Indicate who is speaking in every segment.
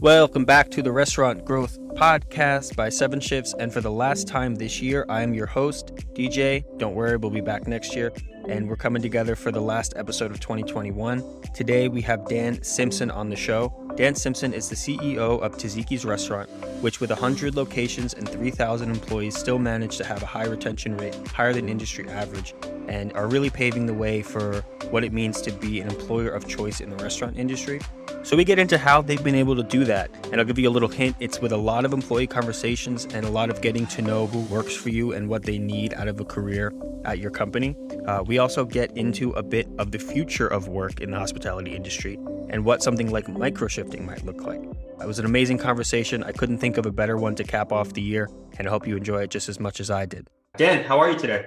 Speaker 1: Welcome back to the Restaurant Growth Podcast by Seven Shifts. And for the last time this year, I am your host, DJ. Don't worry, we'll be back next year. And we're coming together for the last episode of 2021. Today, we have Dan Simpson on the show. Dan Simpson is the CEO of Taziki's Restaurant, which, with 100 locations and 3,000 employees, still managed to have a high retention rate, higher than industry average, and are really paving the way for what it means to be an employer of choice in the restaurant industry. So we get into how they've been able to do that. And I'll give you a little hint it's with a lot of employee conversations and a lot of getting to know who works for you and what they need out of a career at your company. Uh, we also get into a bit of the future of work in the hospitality industry and what something like microshifting might look like. It was an amazing conversation. I couldn't think of a better one to cap off the year, and I hope you enjoy it just as much as I did. Dan, how are you today?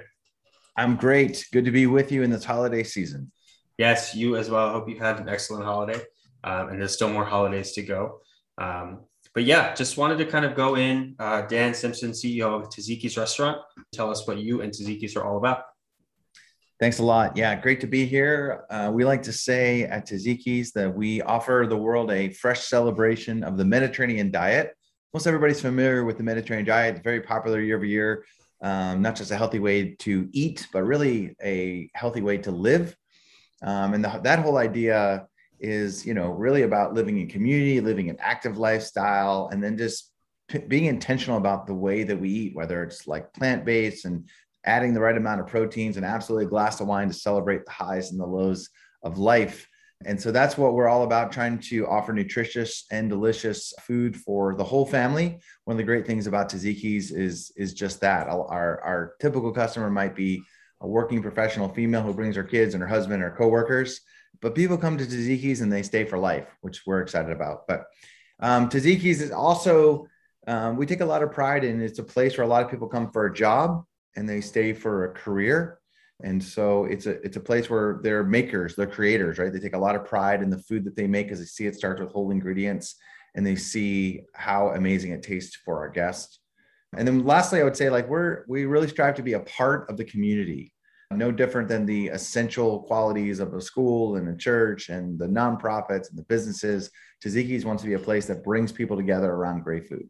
Speaker 2: I'm great. Good to be with you in this holiday season.
Speaker 1: Yes, you as well. I hope you had an excellent holiday um, and there's still more holidays to go. Um, but yeah, just wanted to kind of go in. Uh, Dan Simpson, CEO of Taziki's Restaurant, tell us what you and Taziki's are all about.
Speaker 2: Thanks a lot. Yeah, great to be here. Uh, we like to say at Taziki's that we offer the world a fresh celebration of the Mediterranean diet. Most everybody's familiar with the Mediterranean diet, very popular year over year. Um, not just a healthy way to eat, but really a healthy way to live. Um, and the, that whole idea is you know really about living in community living an active lifestyle and then just p- being intentional about the way that we eat whether it's like plant-based and adding the right amount of proteins and absolutely a glass of wine to celebrate the highs and the lows of life and so that's what we're all about trying to offer nutritious and delicious food for the whole family one of the great things about taziki's is is just that our our typical customer might be a working professional female who brings her kids and her husband or coworkers but people come to Taziki's and they stay for life, which we're excited about. But um, Taziki's is also, um, we take a lot of pride in it's a place where a lot of people come for a job and they stay for a career. And so it's a it's a place where they're makers, they're creators, right? They take a lot of pride in the food that they make because they see it starts with whole ingredients and they see how amazing it tastes for our guests. And then lastly, I would say like we're we really strive to be a part of the community no different than the essential qualities of a school and a church and the nonprofits and the businesses. Taziki's wants to be a place that brings people together around great food.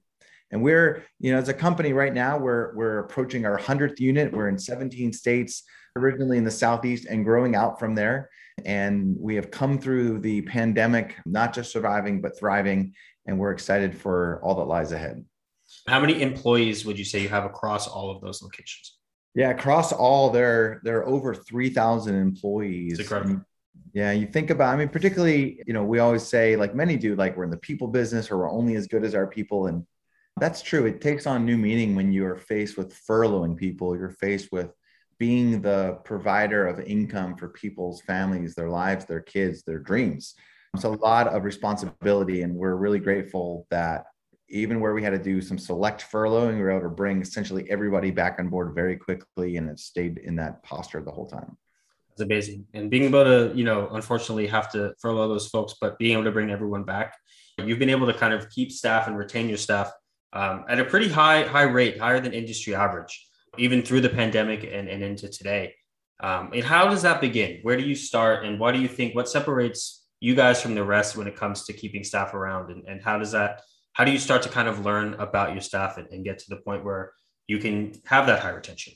Speaker 2: And we're, you know, as a company right now, we're we're approaching our 100th unit. We're in 17 states, originally in the southeast and growing out from there. And we have come through the pandemic, not just surviving but thriving. And we're excited for all that lies ahead.
Speaker 1: How many employees would you say you have across all of those locations?
Speaker 2: Yeah, across all there there are over 3,000 employees. Yeah, you think about I mean particularly, you know, we always say like many do like we're in the people business or we're only as good as our people and that's true. It takes on new meaning when you are faced with furloughing people, you're faced with being the provider of income for people's families, their lives, their kids, their dreams. It's a lot of responsibility and we're really grateful that even where we had to do some select furloughing, we were able to bring essentially everybody back on board very quickly and it stayed in that posture the whole time.
Speaker 1: It's amazing. And being able to, you know, unfortunately have to furlough those folks, but being able to bring everyone back, you've been able to kind of keep staff and retain your staff um, at a pretty high, high rate, higher than industry average, even through the pandemic and, and into today. Um, and how does that begin? Where do you start? And why do you think what separates you guys from the rest when it comes to keeping staff around? And, and how does that how do you start to kind of learn about your staff and, and get to the point where you can have that high retention?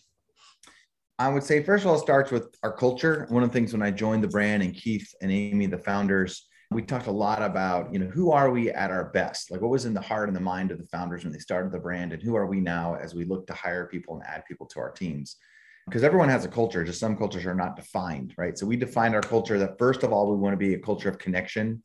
Speaker 2: I would say, first of all, it starts with our culture. One of the things when I joined the brand and Keith and Amy, the founders, we talked a lot about, you know, who are we at our best? Like what was in the heart and the mind of the founders when they started the brand and who are we now as we look to hire people and add people to our teams? Because everyone has a culture, just some cultures are not defined, right? So we defined our culture that first of all, we want to be a culture of connection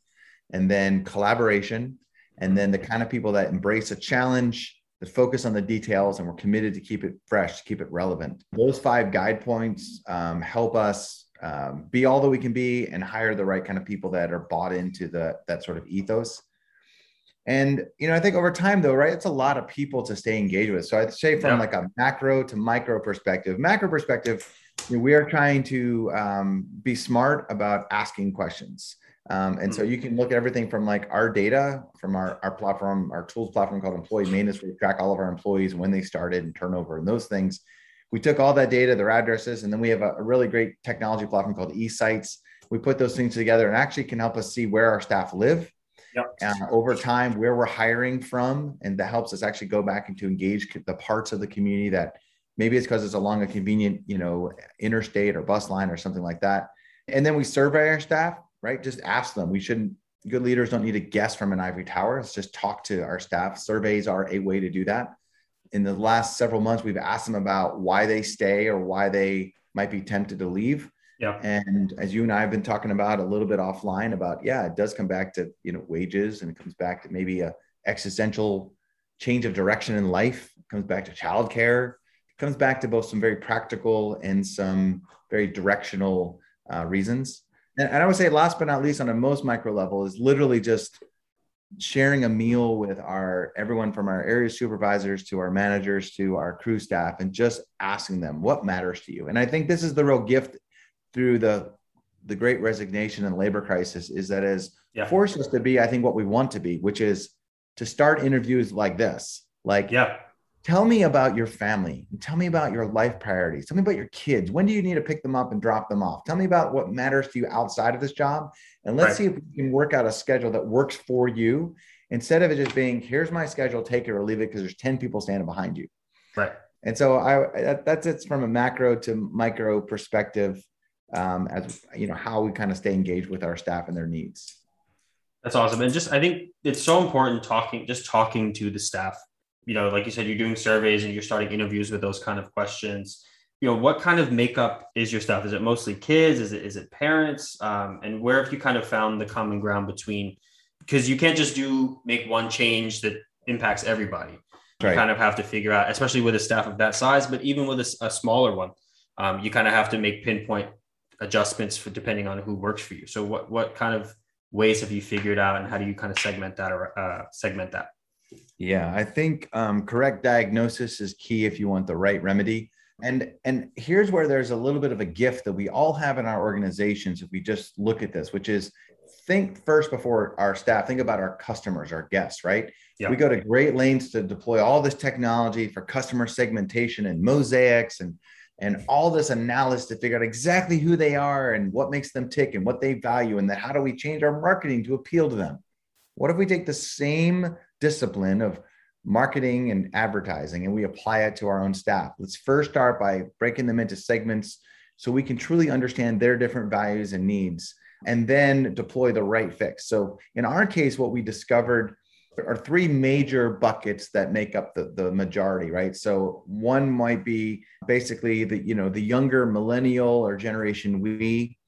Speaker 2: and then collaboration and then the kind of people that embrace a challenge that focus on the details and we're committed to keep it fresh to keep it relevant those five guide points um, help us um, be all that we can be and hire the right kind of people that are bought into the that sort of ethos and you know i think over time though right it's a lot of people to stay engaged with so i'd say from yeah. like a macro to micro perspective macro perspective you know, we are trying to um, be smart about asking questions um, and so hmm. you can look at everything from like our data from our, our platform, our tools platform called employee maintenance, where we track all of our employees when they started and turnover and those things. We took all that data, their addresses, and then we have a, a really great technology platform called eSights. We put those things together and actually can help us see where our staff live yep. uh, over time where we're hiring from, and that helps us actually go back and to engage the parts of the community that maybe it's because it's along a convenient, you know, interstate or bus line or something like that. And then we survey our staff, right? Just ask them. We shouldn't. Good leaders don't need to guess from an ivory tower. Let's just talk to our staff. Surveys are a way to do that. In the last several months, we've asked them about why they stay or why they might be tempted to leave
Speaker 1: yeah.
Speaker 2: And as you and I have been talking about a little bit offline about, yeah, it does come back to, you know, wages and it comes back to maybe a existential change of direction in life. It comes back to childcare. It comes back to both some very practical and some very directional uh, reasons. And, and I would say last but not least on a most micro level is literally just sharing a meal with our everyone from our area supervisors to our managers to our crew staff and just asking them what matters to you and i think this is the real gift through the the great resignation and labor crisis is that has yeah. forced us to be, I think, what we want to be, which is to start interviews like this. Like,
Speaker 1: yeah,
Speaker 2: tell me about your family. Tell me about your life priorities. Tell me about your kids. When do you need to pick them up and drop them off? Tell me about what matters to you outside of this job. And let's right. see if we can work out a schedule that works for you instead of it just being, here's my schedule, take it or leave it because there's 10 people standing behind you.
Speaker 1: Right.
Speaker 2: And so I that's it from a macro to micro perspective um, as you know how we kind of stay engaged with our staff and their needs
Speaker 1: that's awesome and just i think it's so important talking just talking to the staff you know like you said you're doing surveys and you're starting interviews with those kind of questions you know what kind of makeup is your staff is it mostly kids is it is it parents um, and where have you kind of found the common ground between because you can't just do make one change that impacts everybody you right. kind of have to figure out especially with a staff of that size but even with a, a smaller one um, you kind of have to make pinpoint adjustments for depending on who works for you. So what what kind of ways have you figured out, and how do you kind of segment that or uh, segment that?
Speaker 2: Yeah, I think um, correct diagnosis is key if you want the right remedy. And and here's where there's a little bit of a gift that we all have in our organizations if we just look at this, which is think first before our staff think about our customers our guests right yeah. we go to great lengths to deploy all this technology for customer segmentation and mosaics and and all this analysis to figure out exactly who they are and what makes them tick and what they value and then how do we change our marketing to appeal to them what if we take the same discipline of marketing and advertising and we apply it to our own staff. Let's first start by breaking them into segments so we can truly understand their different values and needs and then deploy the right fix. So in our case what we discovered are three major buckets that make up the, the majority right? So one might be basically the you know the younger millennial or generation we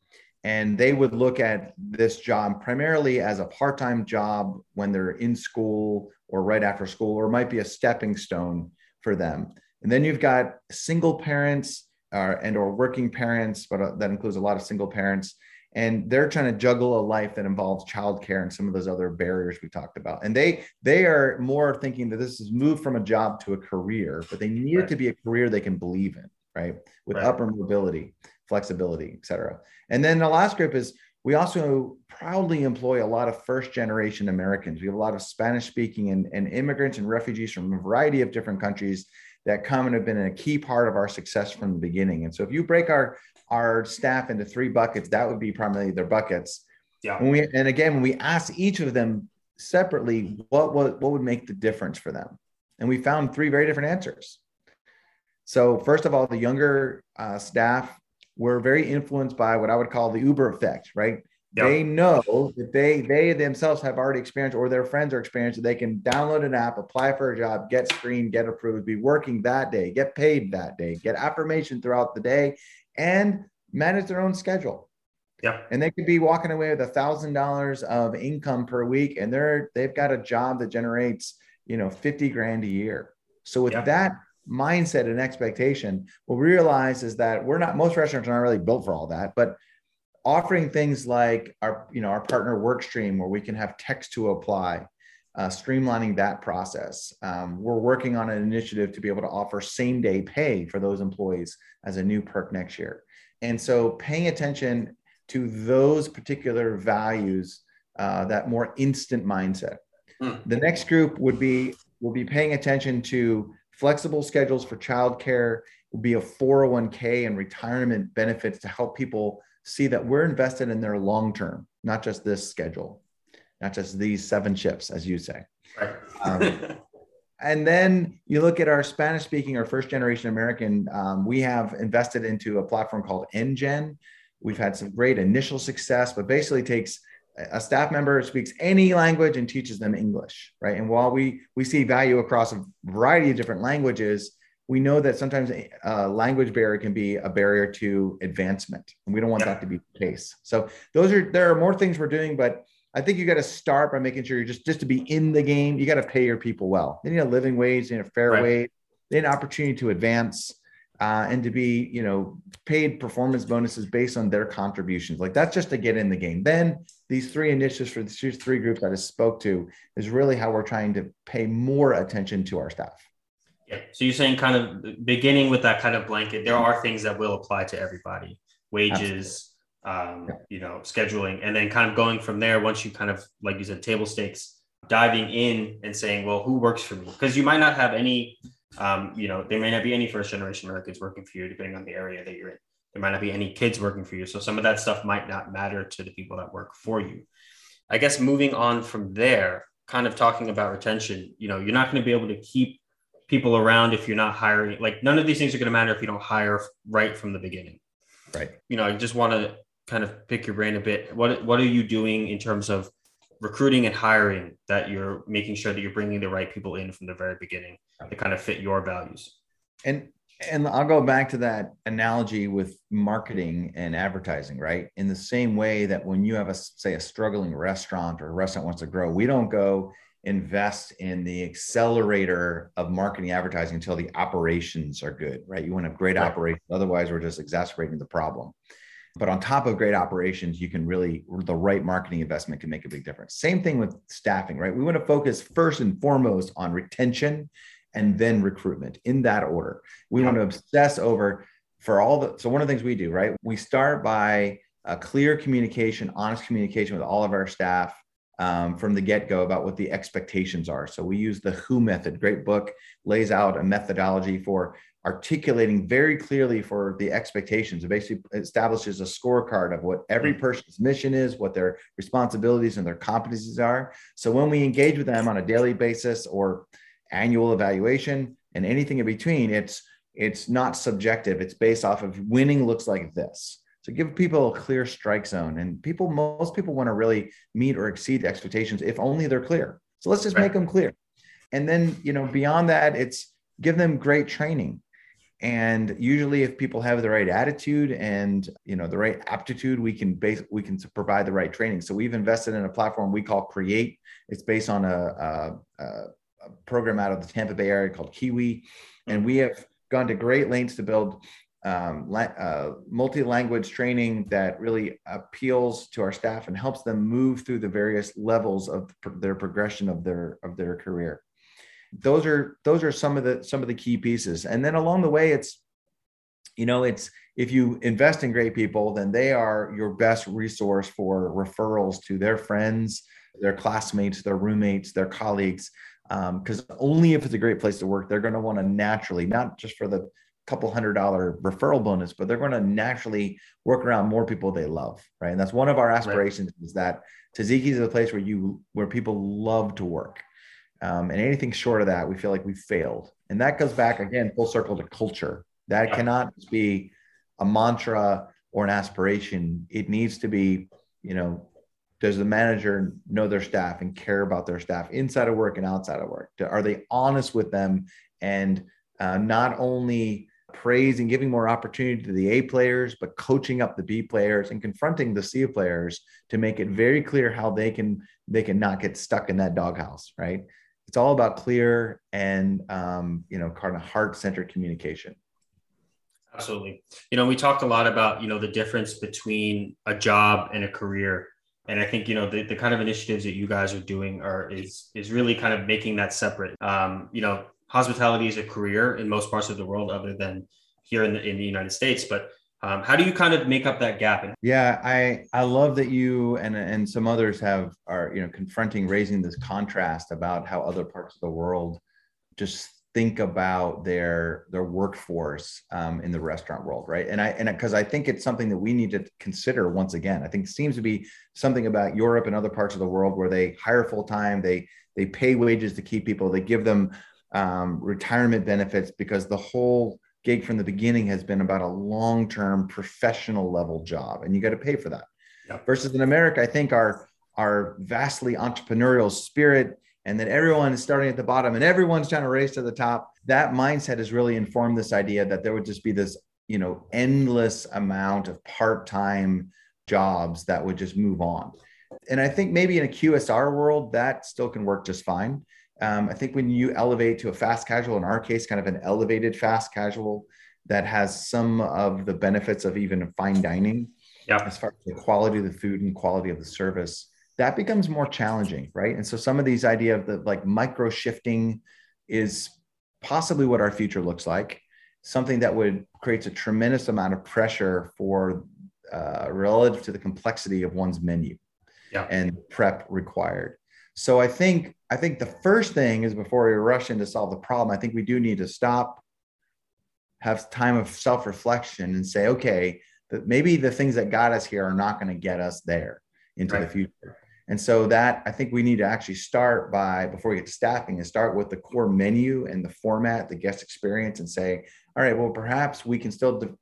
Speaker 2: and they would look at this job primarily as a part-time job when they're in school or right after school or might be a stepping stone for them and then you've got single parents uh, and or working parents but uh, that includes a lot of single parents and they're trying to juggle a life that involves childcare and some of those other barriers we talked about. And they they are more thinking that this is moved from a job to a career, but they need right. it to be a career they can believe in, right? With right. upper mobility, flexibility, et cetera. And then the last group is we also proudly employ a lot of first generation Americans. We have a lot of Spanish speaking and, and immigrants and refugees from a variety of different countries that come and have been a key part of our success from the beginning. And so if you break our our staff into three buckets, that would be primarily their buckets.
Speaker 1: Yeah.
Speaker 2: When we, and again, when we ask each of them separately, what, what, what would make the difference for them? And we found three very different answers. So first of all, the younger uh, staff were very influenced by what I would call the Uber effect, right? Yep. They know that they they themselves have already experienced or their friends are experienced that they can download an app, apply for a job, get screened, get approved, be working that day, get paid that day, get affirmation throughout the day, and manage their own schedule.
Speaker 1: Yeah.
Speaker 2: And they could be walking away with a thousand dollars of income per week and they're they've got a job that generates, you know, 50 grand a year. So with yeah. that mindset and expectation, what we realize is that we're not most restaurants aren't really built for all that, but offering things like our, you know, our partner work stream where we can have text to apply, uh, streamlining that process. Um, we're working on an initiative to be able to offer same day pay for those employees as a new perk next year. And so paying attention to those particular values, uh, that more instant mindset. Hmm. The next group would be will be paying attention to flexible schedules for childcare, will be a 401k and retirement benefits to help people see that we're invested in their long term, not just this schedule. not just these seven shifts, as you say.
Speaker 1: Right.
Speaker 2: Um, and then you look at our Spanish speaking or first generation American, um, we have invested into a platform called NGen. We've had some great initial success, but basically takes a staff member speaks any language and teaches them English, right? And while we we see value across a variety of different languages, we know that sometimes a language barrier can be a barrier to advancement, and we don't want that to be the case. So those are there are more things we're doing, but I think you got to start by making sure you're just just to be in the game. You got to pay your people well. They need a living wage, they need a fair right. wage, they need an opportunity to advance, uh, and to be you know paid performance bonuses based on their contributions. Like that's just to get in the game. Then these three initiatives for these three groups that I just spoke to is really how we're trying to pay more attention to our staff.
Speaker 1: Yeah. So you're saying kind of beginning with that kind of blanket. There are things that will apply to everybody: wages. Um, yeah. you know, scheduling, and then kind of going from there. Once you kind of, like you said, table stakes, diving in and saying, well, who works for me? Because you might not have any, um, you know, there may not be any first generation Americans working for you, depending on the area that you're in. There might not be any kids working for you. So some of that stuff might not matter to the people that work for you. I guess moving on from there, kind of talking about retention, you know, you're not going to be able to keep people around if you're not hiring. Like none of these things are going to matter if you don't hire right from the beginning.
Speaker 2: Right.
Speaker 1: You know, I just want to kind of pick your brain a bit. What what are you doing in terms of recruiting and hiring that you're making sure that you're bringing the right people in from the very beginning to kind of fit your values?
Speaker 2: And and I'll go back to that analogy with marketing and advertising, right? In the same way that when you have a say a struggling restaurant or a restaurant wants to grow, we don't go invest in the accelerator of marketing advertising until the operations are good, right? You want to have great right. operations. Otherwise, we're just exacerbating the problem. But on top of great operations, you can really, the right marketing investment can make a big difference. Same thing with staffing, right? We want to focus first and foremost on retention and then recruitment in that order. We yeah. want to obsess over for all the, so one of the things we do, right? We start by a clear communication, honest communication with all of our staff um, from the get go about what the expectations are. So we use the WHO method, great book, lays out a methodology for articulating very clearly for the expectations. It basically establishes a scorecard of what every mm. person's mission is, what their responsibilities and their competencies are. So when we engage with them on a daily basis or annual evaluation and anything in between, it's it's not subjective. It's based off of winning looks like this. So give people a clear strike zone. And people, most people want to really meet or exceed expectations if only they're clear. So let's just right. make them clear. And then, you know, beyond that, it's give them great training and usually if people have the right attitude and you know the right aptitude we can base we can provide the right training so we've invested in a platform we call create it's based on a, a, a program out of the tampa bay area called kiwi. And we have gone to great lengths to build um, uh, multi-language training that really appeals to our staff and helps them move through the various levels of their progression of their of their career. Those are those are some of the some of the key pieces. And then along the way it's you know it's if you invest in great people then they are your best resource for referrals to their friends their classmates their roommates their colleagues because um, only if it's a great place to work they're going to want to naturally not just for the couple hundred dollar referral bonus but they're going to naturally work around more people they love right and that's one of our aspirations right. is that Taziki's is a place where you where people love to work um, and anything short of that, we feel like we failed. And that goes back again, full circle to culture. That yeah. cannot be a mantra or an aspiration. It needs to be, you know, does the manager know their staff and care about their staff inside of work and outside of work? Are they honest with them and uh, not only praise and giving more opportunity to the A players, but coaching up the B players and confronting the C players to make it very clear how they can they can not get stuck in that doghouse, right? it's all about clear and um, you know kind of heart centered communication
Speaker 1: absolutely you know we talked a lot about you know the difference between a job and a career and i think you know the, the kind of initiatives that you guys are doing are is is really kind of making that separate um, you know hospitality is a career in most parts of the world other than here in the, in the united states but um, how do you kind of make up that gap?
Speaker 2: Yeah, I I love that you and and some others have are you know confronting raising this contrast about how other parts of the world just think about their their workforce um, in the restaurant world, right? And I and because I think it's something that we need to consider once again. I think it seems to be something about Europe and other parts of the world where they hire full time, they they pay wages to keep people, they give them um, retirement benefits because the whole gig from the beginning has been about a long term professional level job, and you got to pay for that. Yep. Versus in America, I think our our vastly entrepreneurial spirit and that everyone is starting at the bottom and everyone's trying to race to the top that mindset has really informed this idea that there would just be this you know endless amount of part-time jobs that would just move on and i think maybe in a qsr world that still can work just fine um, i think when you elevate to a fast casual in our case kind of an elevated fast casual that has some of the benefits of even fine dining yeah. as far as the quality of the food and quality of the service that becomes more challenging, right? And so some of these idea of the like micro shifting is possibly what our future looks like. Something that would creates a tremendous amount of pressure for uh, relative to the complexity of one's menu yeah. and prep required. So I think I think the first thing is before we rush in to solve the problem, I think we do need to stop, have time of self reflection, and say, okay, that maybe the things that got us here are not going to get us there into right. the future. And so that I think we need to actually start by before we get to staffing and start with the core menu and the format, the guest experience, and say, all right, well, perhaps we can still de-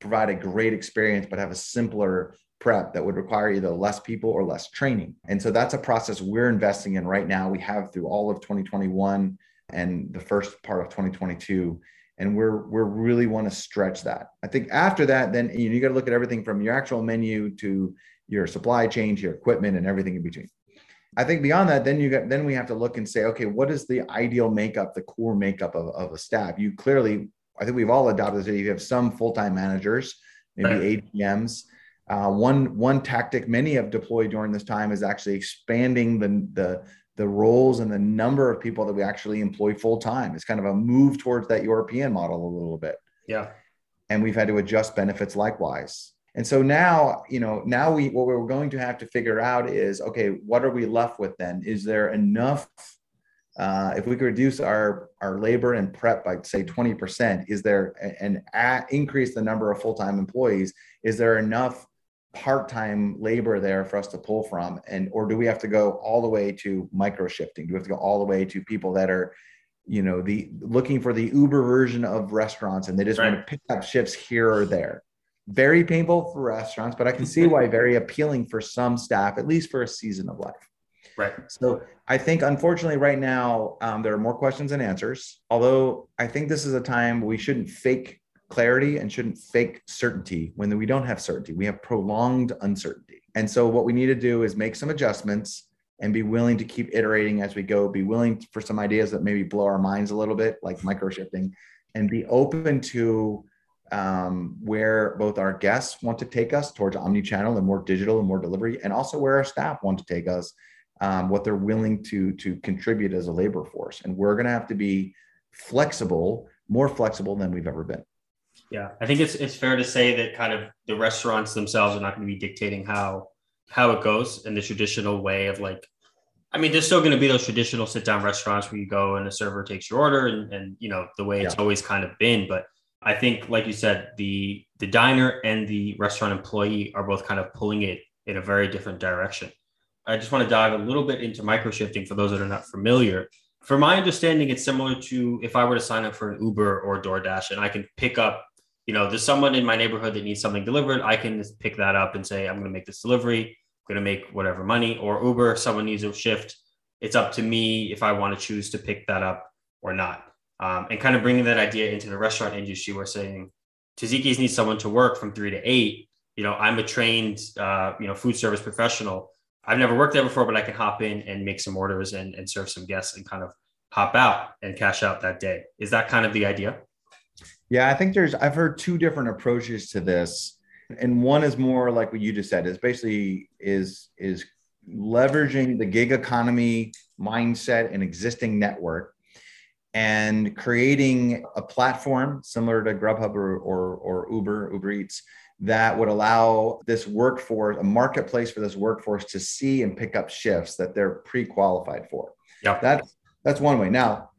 Speaker 2: provide a great experience, but have a simpler prep that would require either less people or less training. And so that's a process we're investing in right now. We have through all of 2021 and the first part of 2022 and we're we're really want to stretch that. I think after that, then you, know, you got to look at everything from your actual menu to your supply chain to your equipment and everything in between. I think beyond that, then you get then we have to look and say, okay, what is the ideal makeup, the core makeup of, of a staff? You clearly, I think we've all adopted this. You have some full-time managers, maybe. AGMs. Uh, one one tactic many have deployed during this time is actually expanding the the the roles and the number of people that we actually employ full time. It's kind of a move towards that European model a little bit.
Speaker 1: Yeah.
Speaker 2: And we've had to adjust benefits likewise. And so now, you know, now we what we're going to have to figure out is okay, what are we left with then? Is there enough? Uh, if we could reduce our our labor and prep by say 20%, is there an increase the number of full-time employees? Is there enough part-time labor there for us to pull from? And or do we have to go all the way to micro shifting? Do we have to go all the way to people that are you know the looking for the uber version of restaurants and they just right. want to pick up shifts here or there very painful for restaurants, but I can see why very appealing for some staff, at least for a season of life.
Speaker 1: Right.
Speaker 2: So I think, unfortunately, right now, um, there are more questions than answers. Although I think this is a time we shouldn't fake clarity and shouldn't fake certainty when we don't have certainty. We have prolonged uncertainty. And so what we need to do is make some adjustments and be willing to keep iterating as we go, be willing for some ideas that maybe blow our minds a little bit, like micro shifting, and be open to um, where both our guests want to take us towards omni-channel and more digital and more delivery, and also where our staff want to take us, um, what they're willing to to contribute as a labor force. And we're going to have to be flexible, more flexible than we've ever been.
Speaker 1: Yeah, I think it's it's fair to say that kind of the restaurants themselves are not going to be dictating how how it goes in the traditional way of like I mean, there's still going to be those traditional sit down restaurants where you go and a server takes your order and, and you know, the way it's yeah. always kind of been. But I think, like you said, the the diner and the restaurant employee are both kind of pulling it in a very different direction. I just want to dive a little bit into microshifting for those that are not familiar. From my understanding, it's similar to if I were to sign up for an Uber or DoorDash and I can pick up, you know, there's someone in my neighborhood that needs something delivered. I can just pick that up and say, I'm going to make this delivery, I'm going to make whatever money. Or Uber, someone needs a shift. It's up to me if I want to choose to pick that up or not um, and kind of bringing that idea into the restaurant industry. We're saying Taziki's needs someone to work from three to eight. You know, I'm a trained, uh, you know, food service professional. I've never worked there before, but I can hop in and make some orders and, and serve some guests and kind of hop out and cash out that day. Is that kind of the idea?
Speaker 2: Yeah, I think there's, I've heard two different approaches to this. And one is more like what you just said is basically is, is leveraging the gig economy mindset and existing network and creating a platform similar to Grubhub or, or, or Uber, Uber Eats, that would allow this workforce, a marketplace for this workforce to see and pick up shifts that they're pre-qualified for.
Speaker 1: Yeah.
Speaker 2: That's that's one way. Now,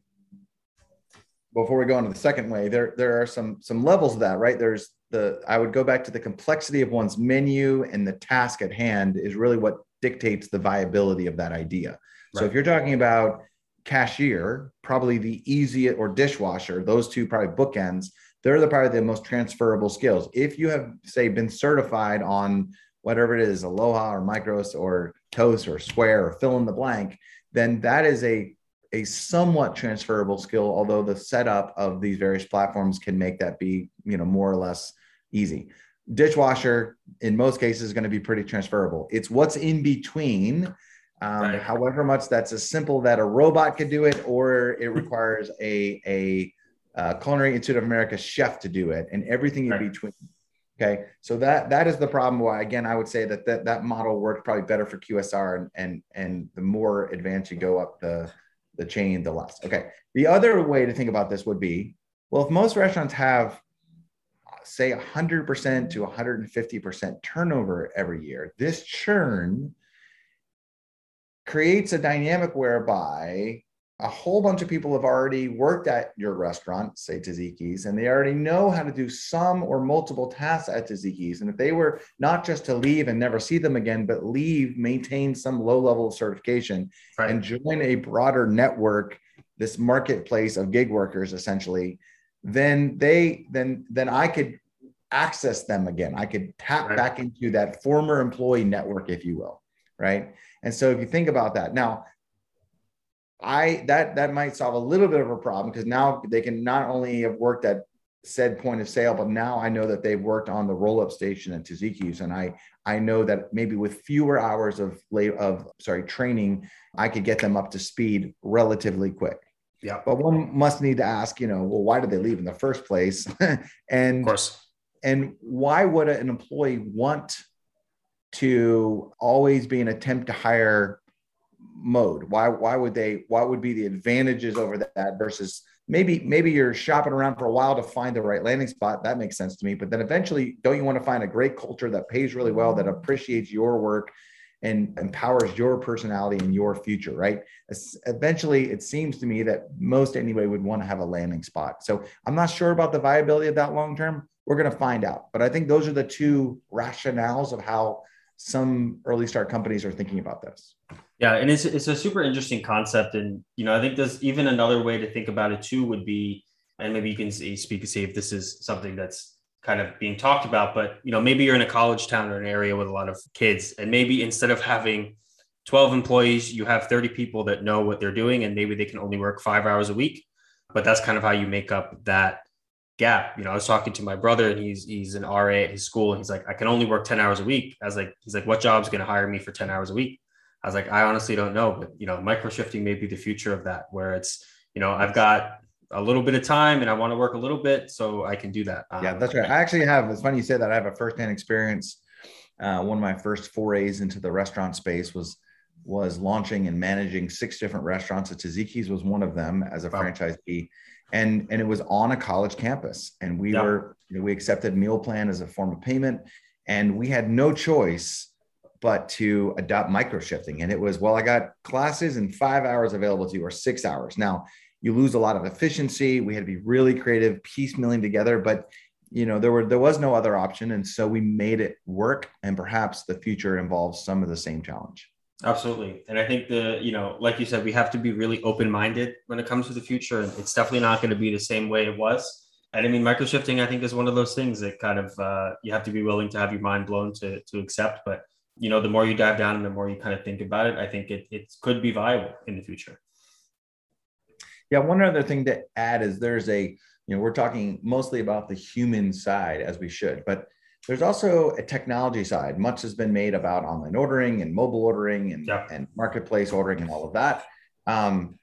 Speaker 2: before we go on to the second way, there there are some some levels of that, right? There's the I would go back to the complexity of one's menu and the task at hand is really what dictates the viability of that idea. Right. So if you're talking about cashier, probably the easiest, or dishwasher, those two probably bookends, they're the probably the most transferable skills. If you have, say, been certified on whatever it is, Aloha or Micros or Toast or Square or fill in the blank, then that is a a somewhat transferable skill, although the setup of these various platforms can make that be, you know, more or less easy. Dishwasher, in most cases, is going to be pretty transferable. It's what's in between, um, right. however much that's as simple that a robot could do it, or it requires a a uh, Culinary Institute of America chef to do it, and everything right. in between. Okay, so that that is the problem. Why again, I would say that that, that model works probably better for QSR, and and and the more advanced you go up the the chain, the less. Okay, the other way to think about this would be, well, if most restaurants have say 100% to 150% turnover every year, this churn creates a dynamic whereby a whole bunch of people have already worked at your restaurant, say Taziki's, and they already know how to do some or multiple tasks at Taziki's. And if they were not just to leave and never see them again, but leave, maintain some low level of certification, right. and join a broader network, this marketplace of gig workers, essentially, then they then then I could access them again. I could tap right. back into that former employee network, if you will, right? And so if you think about that now I that that might solve a little bit of a problem because now they can not only have worked at said point of sale, but now I know that they've worked on the roll up station at Taziki's, and I I know that maybe with fewer hours of late of sorry training, I could get them up to speed relatively quick.
Speaker 1: Yeah.
Speaker 2: But one must need to ask, you know, well, why did they leave in the first place? and
Speaker 1: of course,
Speaker 2: and why would an employee want to always be an attempt to hire mode. Why why would they what would be the advantages over that versus maybe maybe you're shopping around for a while to find the right landing spot? That makes sense to me. But then eventually don't you want to find a great culture that pays really well that appreciates your work and empowers your personality and your future right? Eventually it seems to me that most anybody would want to have a landing spot. So i'm not sure about the viability of that long term. We're going to find out. But i think those are the two rationales of how some early start companies are thinking about this.
Speaker 1: Yeah, and it's it's a super interesting concept, and you know I think there's even another way to think about it too would be, and maybe you can speak and see if this is something that's kind of being talked about, but you know maybe you're in a college town or an area with a lot of kids, and maybe instead of having 12 employees, you have 30 people that know what they're doing, and maybe they can only work five hours a week, but that's kind of how you make up that gap. You know, I was talking to my brother and he's he's an RA at his school and he's like, I can only work 10 hours a week. I was like, he's like, what job's gonna hire me for 10 hours a week? I was like, I honestly don't know, but you know, micro shifting may be the future of that, where it's, you know, I've got a little bit of time and I want to work a little bit, so I can do that.
Speaker 2: Um, yeah, that's right. I actually have. It's funny you say that. I have a firsthand experience. Uh, one of my first forays into the restaurant space was was launching and managing six different restaurants. At Taziki's was one of them as a wow. franchisee, and and it was on a college campus, and we yeah. were you know, we accepted meal plan as a form of payment, and we had no choice but to adopt micro shifting. And it was, well, I got classes and five hours available to you, or six hours. Now you lose a lot of efficiency. We had to be really creative, piecemealing together, but you know, there were there was no other option. And so we made it work. And perhaps the future involves some of the same challenge.
Speaker 1: Absolutely. And I think the, you know, like you said, we have to be really open-minded when it comes to the future. And it's definitely not going to be the same way it was. And I mean, micro shifting, I think, is one of those things that kind of uh, you have to be willing to have your mind blown to to accept. But you know, the more you dive down and the more you kind of think about it, I think it, it could be viable in the future.
Speaker 2: Yeah. One other thing to add is there's a, you know, we're talking mostly about the human side as we should, but there's also a technology side. Much has been made about online ordering and mobile ordering and, yeah. and marketplace ordering and all of that. Um,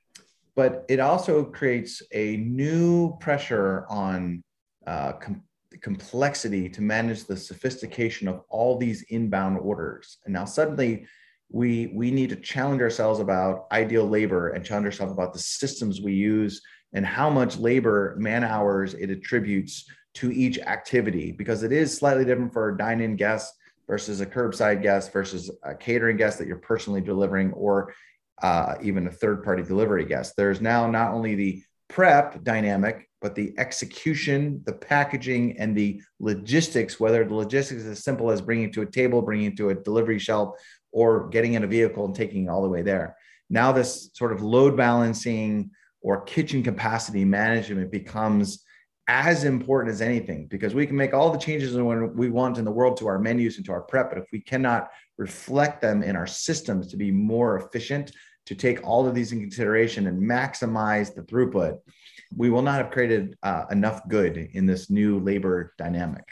Speaker 2: but it also creates a new pressure on uh, com- complexity to manage the sophistication of all these inbound orders. And now suddenly we we need to challenge ourselves about ideal labor and challenge ourselves about the systems we use and how much labor man hours it attributes to each activity because it is slightly different for a dine-in guest versus a curbside guest versus a catering guest that you're personally delivering or uh, even a third party delivery guest there's now not only the prep dynamic, but the execution, the packaging, and the logistics, whether the logistics is as simple as bringing it to a table, bringing it to a delivery shelf, or getting in a vehicle and taking it all the way there. Now, this sort of load balancing or kitchen capacity management becomes as important as anything because we can make all the changes when we want in the world to our menus and to our prep but if we cannot reflect them in our systems to be more efficient to take all of these in consideration and maximize the throughput we will not have created uh, enough good in this new labor dynamic.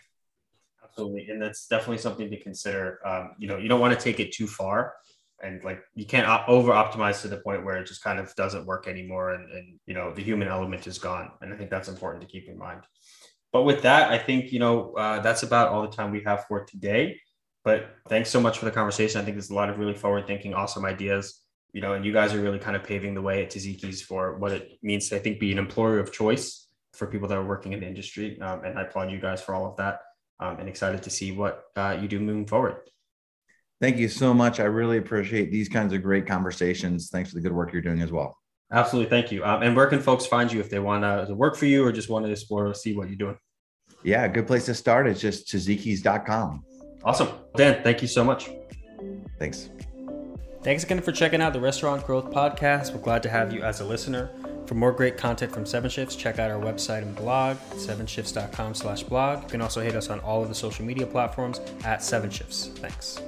Speaker 1: Absolutely and that's definitely something to consider. Um, you know you don't want to take it too far and like you can't op- over optimize to the point where it just kind of doesn't work anymore and, and you know the human element is gone. And i think that's important to keep in mind. But with that i think you know uh, that's about all the time we have for today. But thanks so much for the conversation. I think there's a lot of really forward thinking awesome ideas you know and you guys are really kind of paving the way at Taziki's for what it means to i think be an employer of choice for people that are working in the industry. Um, and i applaud you guys for all of that. Um, and excited to see what uh, you do moving forward
Speaker 2: Thank you so much. I really appreciate these kinds of great conversations. Thanks for the good work you're doing as well.
Speaker 1: Absolutely. Thank you. Um, and where can folks find you if they want to work for you or just want to explore, see what you're doing?
Speaker 2: Yeah, a good place to start is just tazikis.com.
Speaker 1: Awesome. Dan, thank you so much.
Speaker 2: Thanks.
Speaker 1: Thanks again for checking out the Restaurant Growth Podcast. We're glad to have you as a listener. For more great content from Seven Shifts, check out our website and blog, sevenshifts.com slash blog. You can also hit us on all of the social media platforms at Seven Shifts. Thanks.